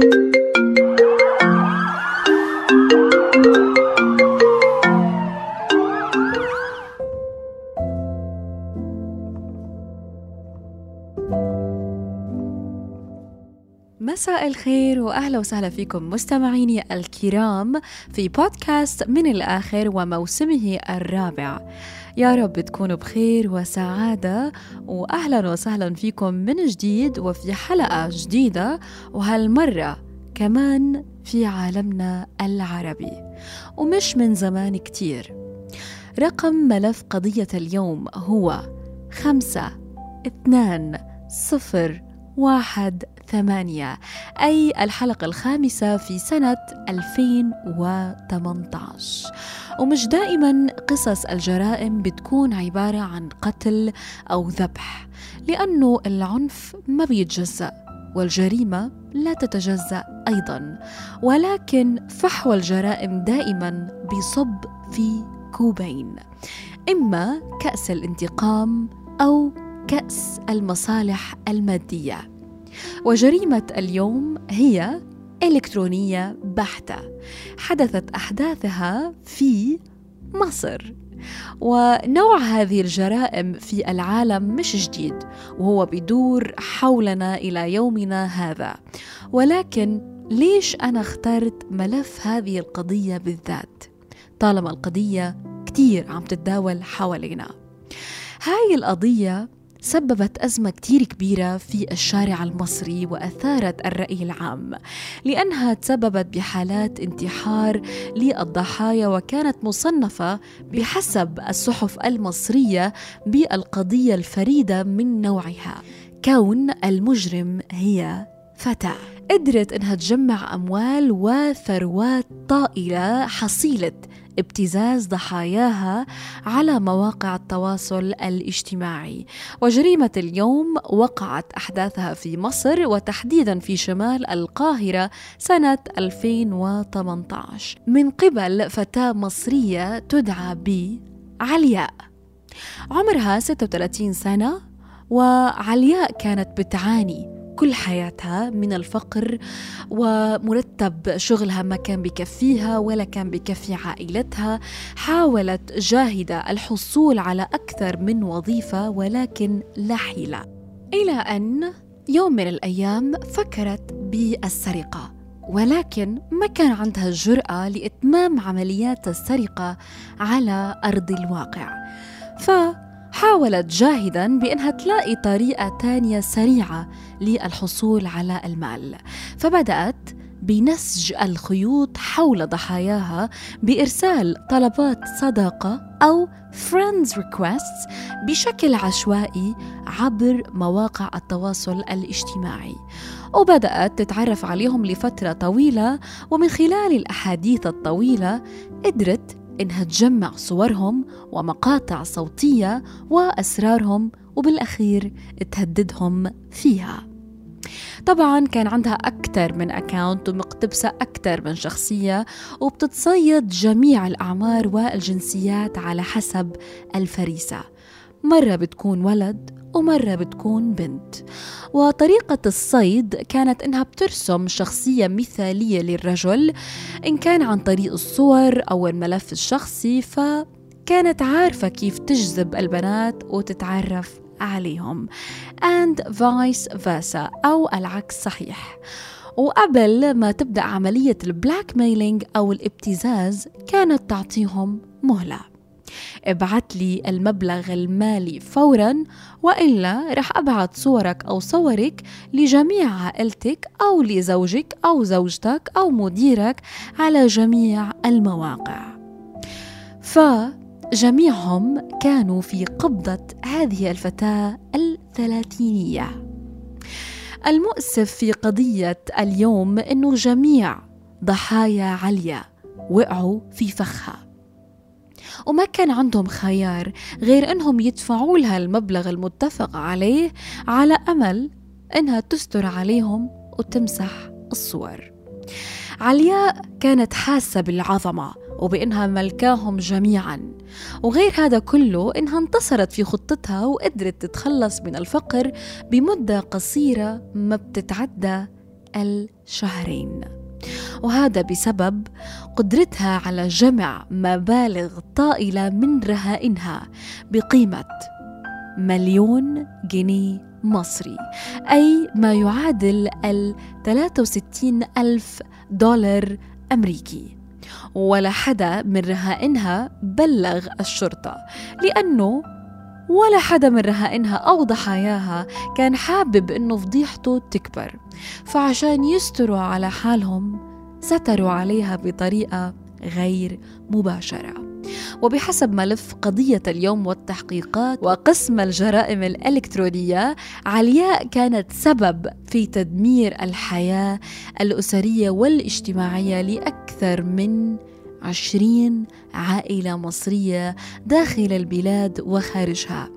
thank you مساء الخير وأهلا وسهلا فيكم مستمعيني الكرام في بودكاست من الآخر وموسمه الرابع. يا رب تكونوا بخير وسعادة وأهلا وسهلا فيكم من جديد وفي حلقة جديدة وهالمرة كمان في عالمنا العربي. ومش من زمان كتير. رقم ملف قضية اليوم هو خمسة اثنان صفر واحد ثمانية أي الحلقة الخامسة في سنة 2018 ومش دائما قصص الجرائم بتكون عبارة عن قتل أو ذبح لأنه العنف ما بيتجزأ والجريمة لا تتجزأ أيضا. ولكن فحوى الجرائم دائما بيصب في كوبين إما كأس الانتقام أو كأس المصالح المادية. وجريمة اليوم هي إلكترونية بحتة. حدثت أحداثها في مصر. ونوع هذه الجرائم في العالم مش جديد وهو بدور حولنا إلى يومنا هذا. ولكن ليش أنا اخترت ملف هذه القضية بالذات؟ طالما القضية كتير عم تتداول حوالينا. هاي القضية سببت أزمة كتير كبيرة في الشارع المصري وأثارت الرأي العام لأنها تسببت بحالات انتحار للضحايا وكانت مصنفة بحسب الصحف المصرية بالقضية الفريدة من نوعها. كون المجرم هي فتاة. قدرت إنها تجمع أموال وثروات طائله حصيلة ابتزاز ضحاياها على مواقع التواصل الاجتماعي. وجريمة اليوم وقعت أحداثها في مصر وتحديدا في شمال القاهرة سنة 2018 من قبل فتاة مصرية تدعى بعلياء. عمرها 36 سنة وعلياء كانت بتعاني. كل حياتها من الفقر ومرتب شغلها ما كان بكفيها ولا كان بكفي عائلتها حاولت جاهدة الحصول على أكثر من وظيفة ولكن لا حيلة. إلى أن يوم من الأيام فكرت بالسرقة ولكن ما كان عندها الجرأة لإتمام عمليات السرقة على أرض الواقع. ف حاولت جاهدا بأنها تلاقي طريقة تانية سريعة للحصول على المال. فبدأت بنسج الخيوط حول ضحاياها بإرسال طلبات صداقة أو friends requests بشكل عشوائي عبر مواقع التواصل الاجتماعي. وبدأت تتعرف عليهم لفترة طويلة ومن خلال الأحاديث الطويلة قدرت إنها تجمع صورهم ومقاطع صوتية وأسرارهم وبالأخير تهددهم فيها. طبعا كان عندها أكثر من أكاونت ومقتبسة أكثر من شخصية وبتتصيد جميع الأعمار والجنسيات على حسب الفريسة. مرة بتكون ولد ومرة بتكون بنت. وطريقة الصيد كانت إنها بترسم شخصية مثالية للرجل إن كان عن طريق الصور أو الملف الشخصي فكانت عارفة كيف تجذب البنات وتتعرف عليهم. And vice versa أو العكس صحيح. وقبل ما تبدأ عملية ال blackmailing أو الابتزاز كانت تعطيهم مهلة. ابعت لي المبلغ المالي فورا وإلا رح ابعت صورك أو صورك لجميع عائلتك أو لزوجك أو زوجتك أو مديرك على جميع المواقع. فجميعهم كانوا في قبضة هذه الفتاة الثلاثينية. المؤسف في قضية اليوم إنه جميع ضحايا عليا وقعوا في فخها. وما كان عندهم خيار غير إنهم يدفعوا لها المبلغ المتفق عليه على أمل إنها تستر عليهم وتمسح الصور. علياء كانت حاسة بالعظمة وبإنها ملكاهم جميعا وغير هذا كله إنها انتصرت في خطتها وقدرت تتخلص من الفقر بمدة قصيرة ما بتتعدى الشهرين. وهذا بسبب قدرتها على جمع مبالغ طائلة من رهائنها بقيمة مليون جنيه مصري أي ما يعادل ال 63 ألف دولار أمريكي. ولا حدا من رهائنها بلغ الشرطة لأنه ولا حدا من رهائنها أو ضحاياها كان حابب إنه فضيحته تكبر. فعشان يستروا على حالهم ستروا عليها بطريقة غير مباشرة. وبحسب ملف قضية اليوم والتحقيقات وقسم الجرائم الإلكترونية علياء كانت سبب في تدمير الحياة الأسرية والاجتماعية لأكثر من عشرين عائلة مصرية داخل البلاد وخارجها.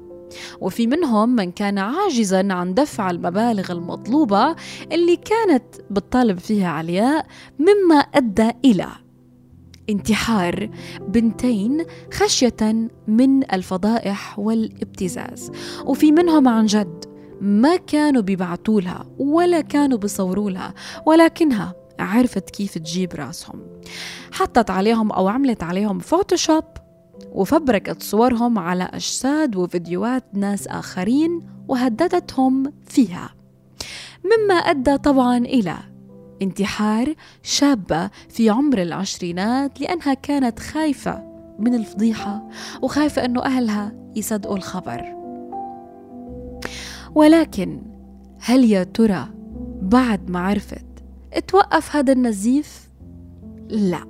وفي منهم من كان عاجزا عن دفع المبالغ المطلوبة اللي كانت بتطالب فيها علياء مما أدى إلى انتحار بنتين خشية من الفضائح والابتزاز. وفي منهم عن جد ما كانوا بيبعتوا لها ولا كانوا بيصوروا لها ولكنها عرفت كيف تجيب راسهم. حطت عليهم أو عملت عليهم فوتوشوب وفبركت صورهم على أجساد وفيديوهات ناس آخرين وهددتهم فيها. مما أدى طبعا إلى انتحار شابة في عمر العشرينات لأنها كانت خايفة من الفضيحة وخايفة أنه أهلها يصدقوا الخبر. ولكن هل يا ترى بعد ما عرفت توقف هذا النزيف؟ لا.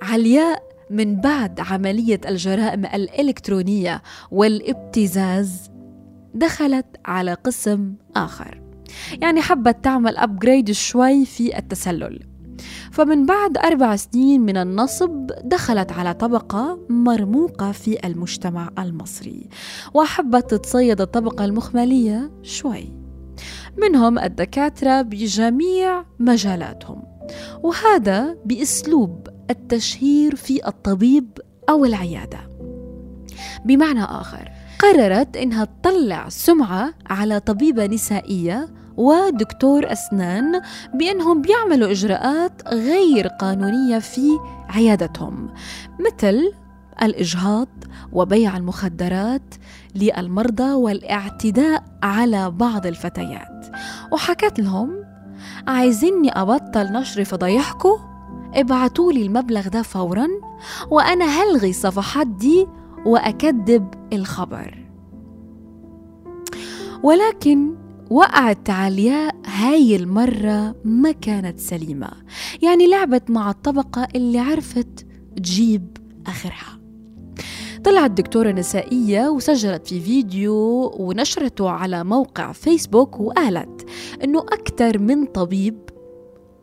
علياء من بعد عملية الجرائم الإلكترونية والابتزاز دخلت على قسم آخر. يعني حبت تعمل أبجريد شوي في التسلل. فمن بعد أربع سنين من النصب دخلت على طبقة مرموقة في المجتمع المصري وحبت تتصيد الطبقة المخملية شوي. منهم الدكاترة بجميع مجالاتهم وهذا بأسلوب التشهير في الطبيب أو العيادة. بمعنى آخر قررت إنها تطلع سمعة على طبيبة نسائية ودكتور أسنان بأنهم بيعملوا إجراءات غير قانونية في عيادتهم مثل الإجهاض وبيع المخدرات للمرضى والاعتداء على بعض الفتيات. وحكت لهم عايزيني أبطل نشر فضايحكم؟ ابعتوا لي المبلغ ده فورا وأنا هلغي الصفحات دي وأكذب الخبر. ولكن وقعت علياء هاي المرة ما كانت سليمة. يعني لعبت مع الطبقة اللي عرفت تجيب آخرها. طلعت دكتورة نسائية وسجلت في فيديو ونشرته على موقع فيسبوك وقالت إنه أكثر من طبيب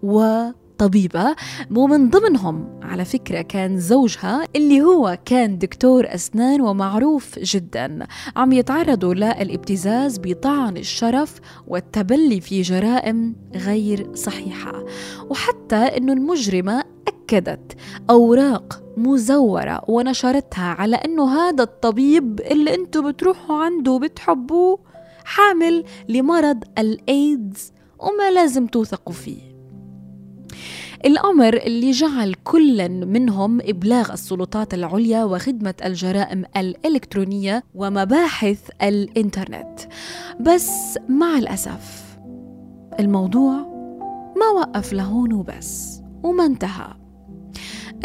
و طبيبة ومن ضمنهم. على فكرة كان زوجها اللي هو كان دكتور أسنان ومعروف جدا. عم يتعرضوا للابتزاز بطعن الشرف والتبلي في جرائم غير صحيحة. وحتى أنه المجرمة أكدت أوراق مزورة ونشرتها على أنه هذا الطبيب اللي أنتم بتروحوا عنده وبتحبوه حامل لمرض الإيدز وما لازم توثقوا فيه. الأمر اللي جعل كل منهم إبلاغ السلطات العليا وخدمة الجرائم الإلكترونية ومباحث الإنترنت. بس مع الأسف الموضوع ما وقف لهون وبس وما انتهى.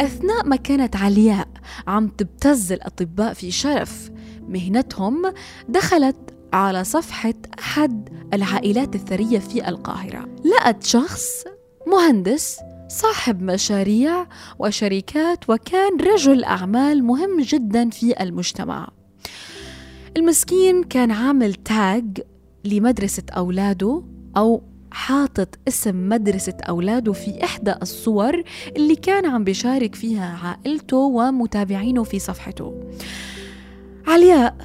أثناء ما كانت علياء عم تبتز الأطباء في شرف مهنتهم دخلت على صفحة أحد العائلات الثرية في القاهرة. لقت شخص مهندس صاحب مشاريع وشركات وكان رجل أعمال مهم جدا في المجتمع. المسكين كان عامل تاج لمدرسة أولاده أو حاطط اسم مدرسة أولاده في إحدى الصور اللي كان عم بيشارك فيها عائلته ومتابعينه في صفحته. علياء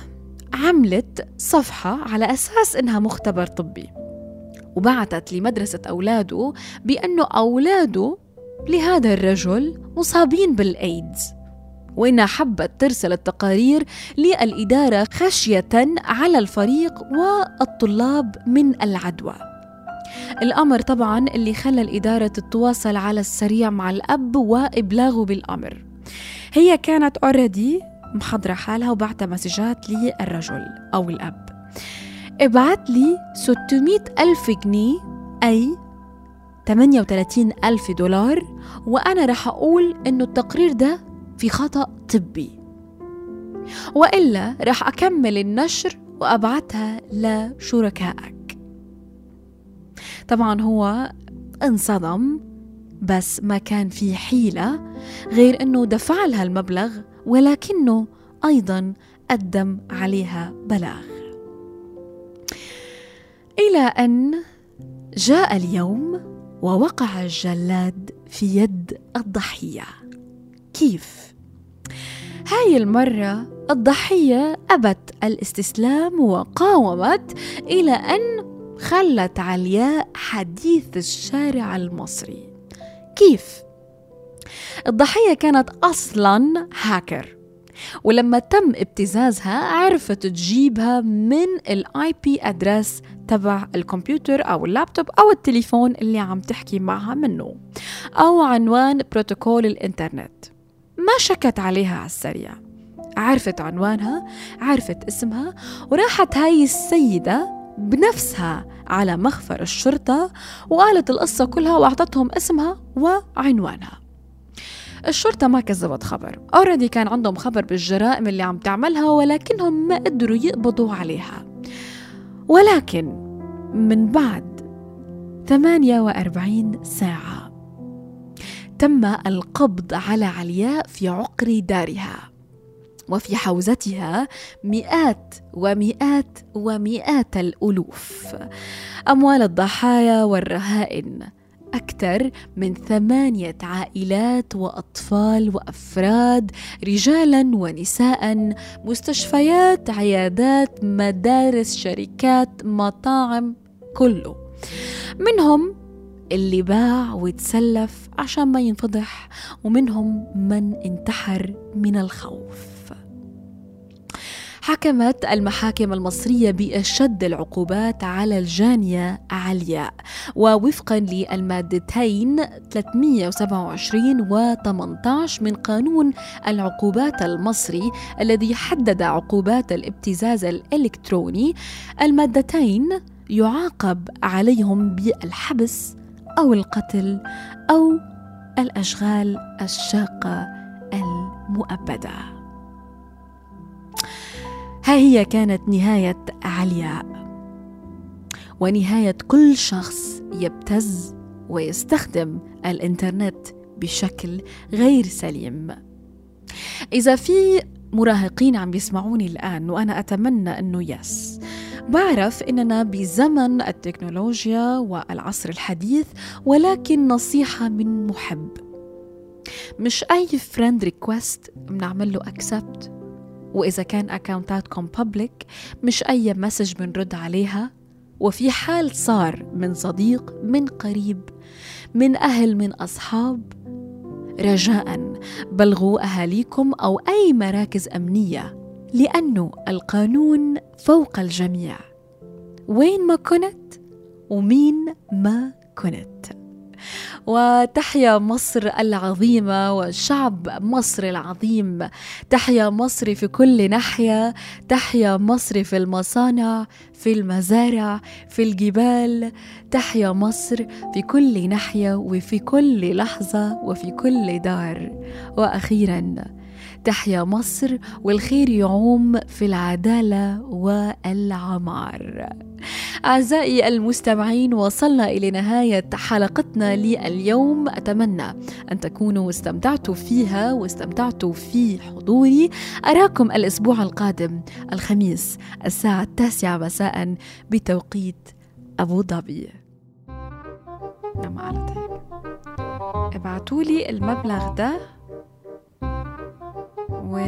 عملت صفحة على أساس إنها مختبر طبي وبعثت لمدرسة أولاده بأنه أولاده لهذا الرجل مصابين بالإيدز وإنها حبت ترسل التقارير للإدارة خشية على الفريق والطلاب من العدوى. الأمر طبعا اللي خلى الإدارة تتواصل على السريع مع الأب وإبلاغه بالأمر. هي كانت اوريدي محضرة حالها وبعتها مسجات للرجل أو الأب. ابعت لي 600 ألف جنيه أي 38 ألف دولار وأنا رح أقول إنه التقرير ده في خطأ طبي. وإلا رح أكمل النشر وأبعتها لشركائك. طبعا هو انصدم بس ما كان في حيلة غير أنه دفع لها المبلغ ولكنه أيضا قدم عليها بلاغ إلى أن جاء اليوم ووقع الجلاد في يد الضحية كيف؟ هاي المرة الضحية أبت الاستسلام وقاومت إلى أن خلت علياء حديث الشارع المصري. كيف؟ الضحية كانت أصلا هاكر ولما تم ابتزازها عرفت تجيبها من ال IP address تبع الكمبيوتر أو اللابتوب أو التليفون اللي عم تحكي معها منه أو عنوان بروتوكول الإنترنت. ما شكت عليها على السريع. عرفت عنوانها عرفت اسمها وراحت هاي السيدة بنفسها على مخفر الشرطة وقالت القصة كلها وأعطتهم اسمها وعنوانها. الشرطة ما كذبت خبر. already كان عندهم خبر بالجرائم اللي عم تعملها ولكنهم ما قدروا يقبضوا عليها. ولكن من بعد 48 ساعة تم القبض على علياء في عقر دارها. وفي حوزتها مئات ومئات ومئات الألوف. أموال الضحايا والرهائن أكثر من ثمانية عائلات وأطفال وأفراد رجالا ونساء مستشفيات عيادات مدارس شركات مطاعم كله. منهم اللي باع وتسلف عشان ما ينفضح ومنهم من انتحر من الخوف. حكمت المحاكم المصرية بأشد العقوبات على الجانية علياء ووفقا للمادتين 327 و 18 من قانون العقوبات المصري الذي حدد عقوبات الابتزاز الإلكتروني المادتين يعاقب عليهم بالحبس أو القتل أو الأشغال الشاقة المؤبدة. ها هي كانت نهاية علياء. ونهاية كل شخص يبتز ويستخدم الإنترنت بشكل غير سليم. إذا في مراهقين عم يسمعوني الآن وأنا أتمنى أنه yes. بعرف إننا بزمن التكنولوجيا والعصر الحديث ولكن نصيحة من محب. مش أي friend request بنعمل له accept وإذا كان account اتكم public مش أي message بنرد عليها. وفي حال صار من صديق من قريب من أهل من أصحاب رجاء بلغوا أهاليكم أو أي مراكز أمنية لأنه القانون فوق الجميع. وين ما كنت ومين ما كنت. وتحيا مصر العظيمة وشعب مصر العظيم. تحيا مصر في كل ناحية. تحيا مصر في المصانع في المزارع في الجبال. تحيا مصر في كل ناحية وفي كل لحظة وفي كل دار. وأخيراً تحيا مصر والخير يعوم في العدالة والعمار. أعزائي المستمعين وصلنا إلى نهاية حلقتنا لليوم. أتمنى أن تكونوا استمتعتوا فيها واستمتعتوا في حضوري. أراكم الأسبوع القادم الخميس الساعة التاسعة مساء بتوقيت أبو ظبي. نعم على ابعتولي المبلغ ده و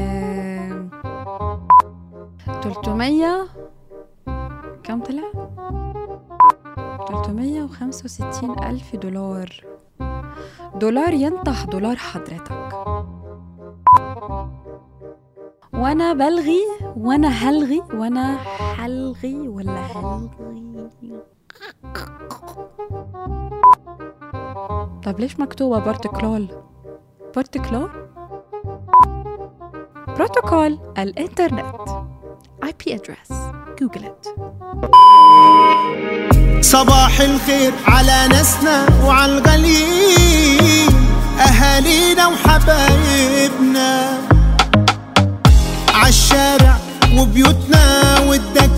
300 كم طلع؟ 365 ألف دولار دولار ينطح دولار حضرتك وأنا بلغي وأنا هلغي وأنا حلغي ولا هلغي طب ليش مكتوبة بروتوكول؟ بروتوكول؟ بروتوكول الإنترنت. IP address جوجل it. صباح الخير على ناسنا وعلى الغاليين أهالينا وحبايبنا. عالشارع وبيوتنا والدكاكين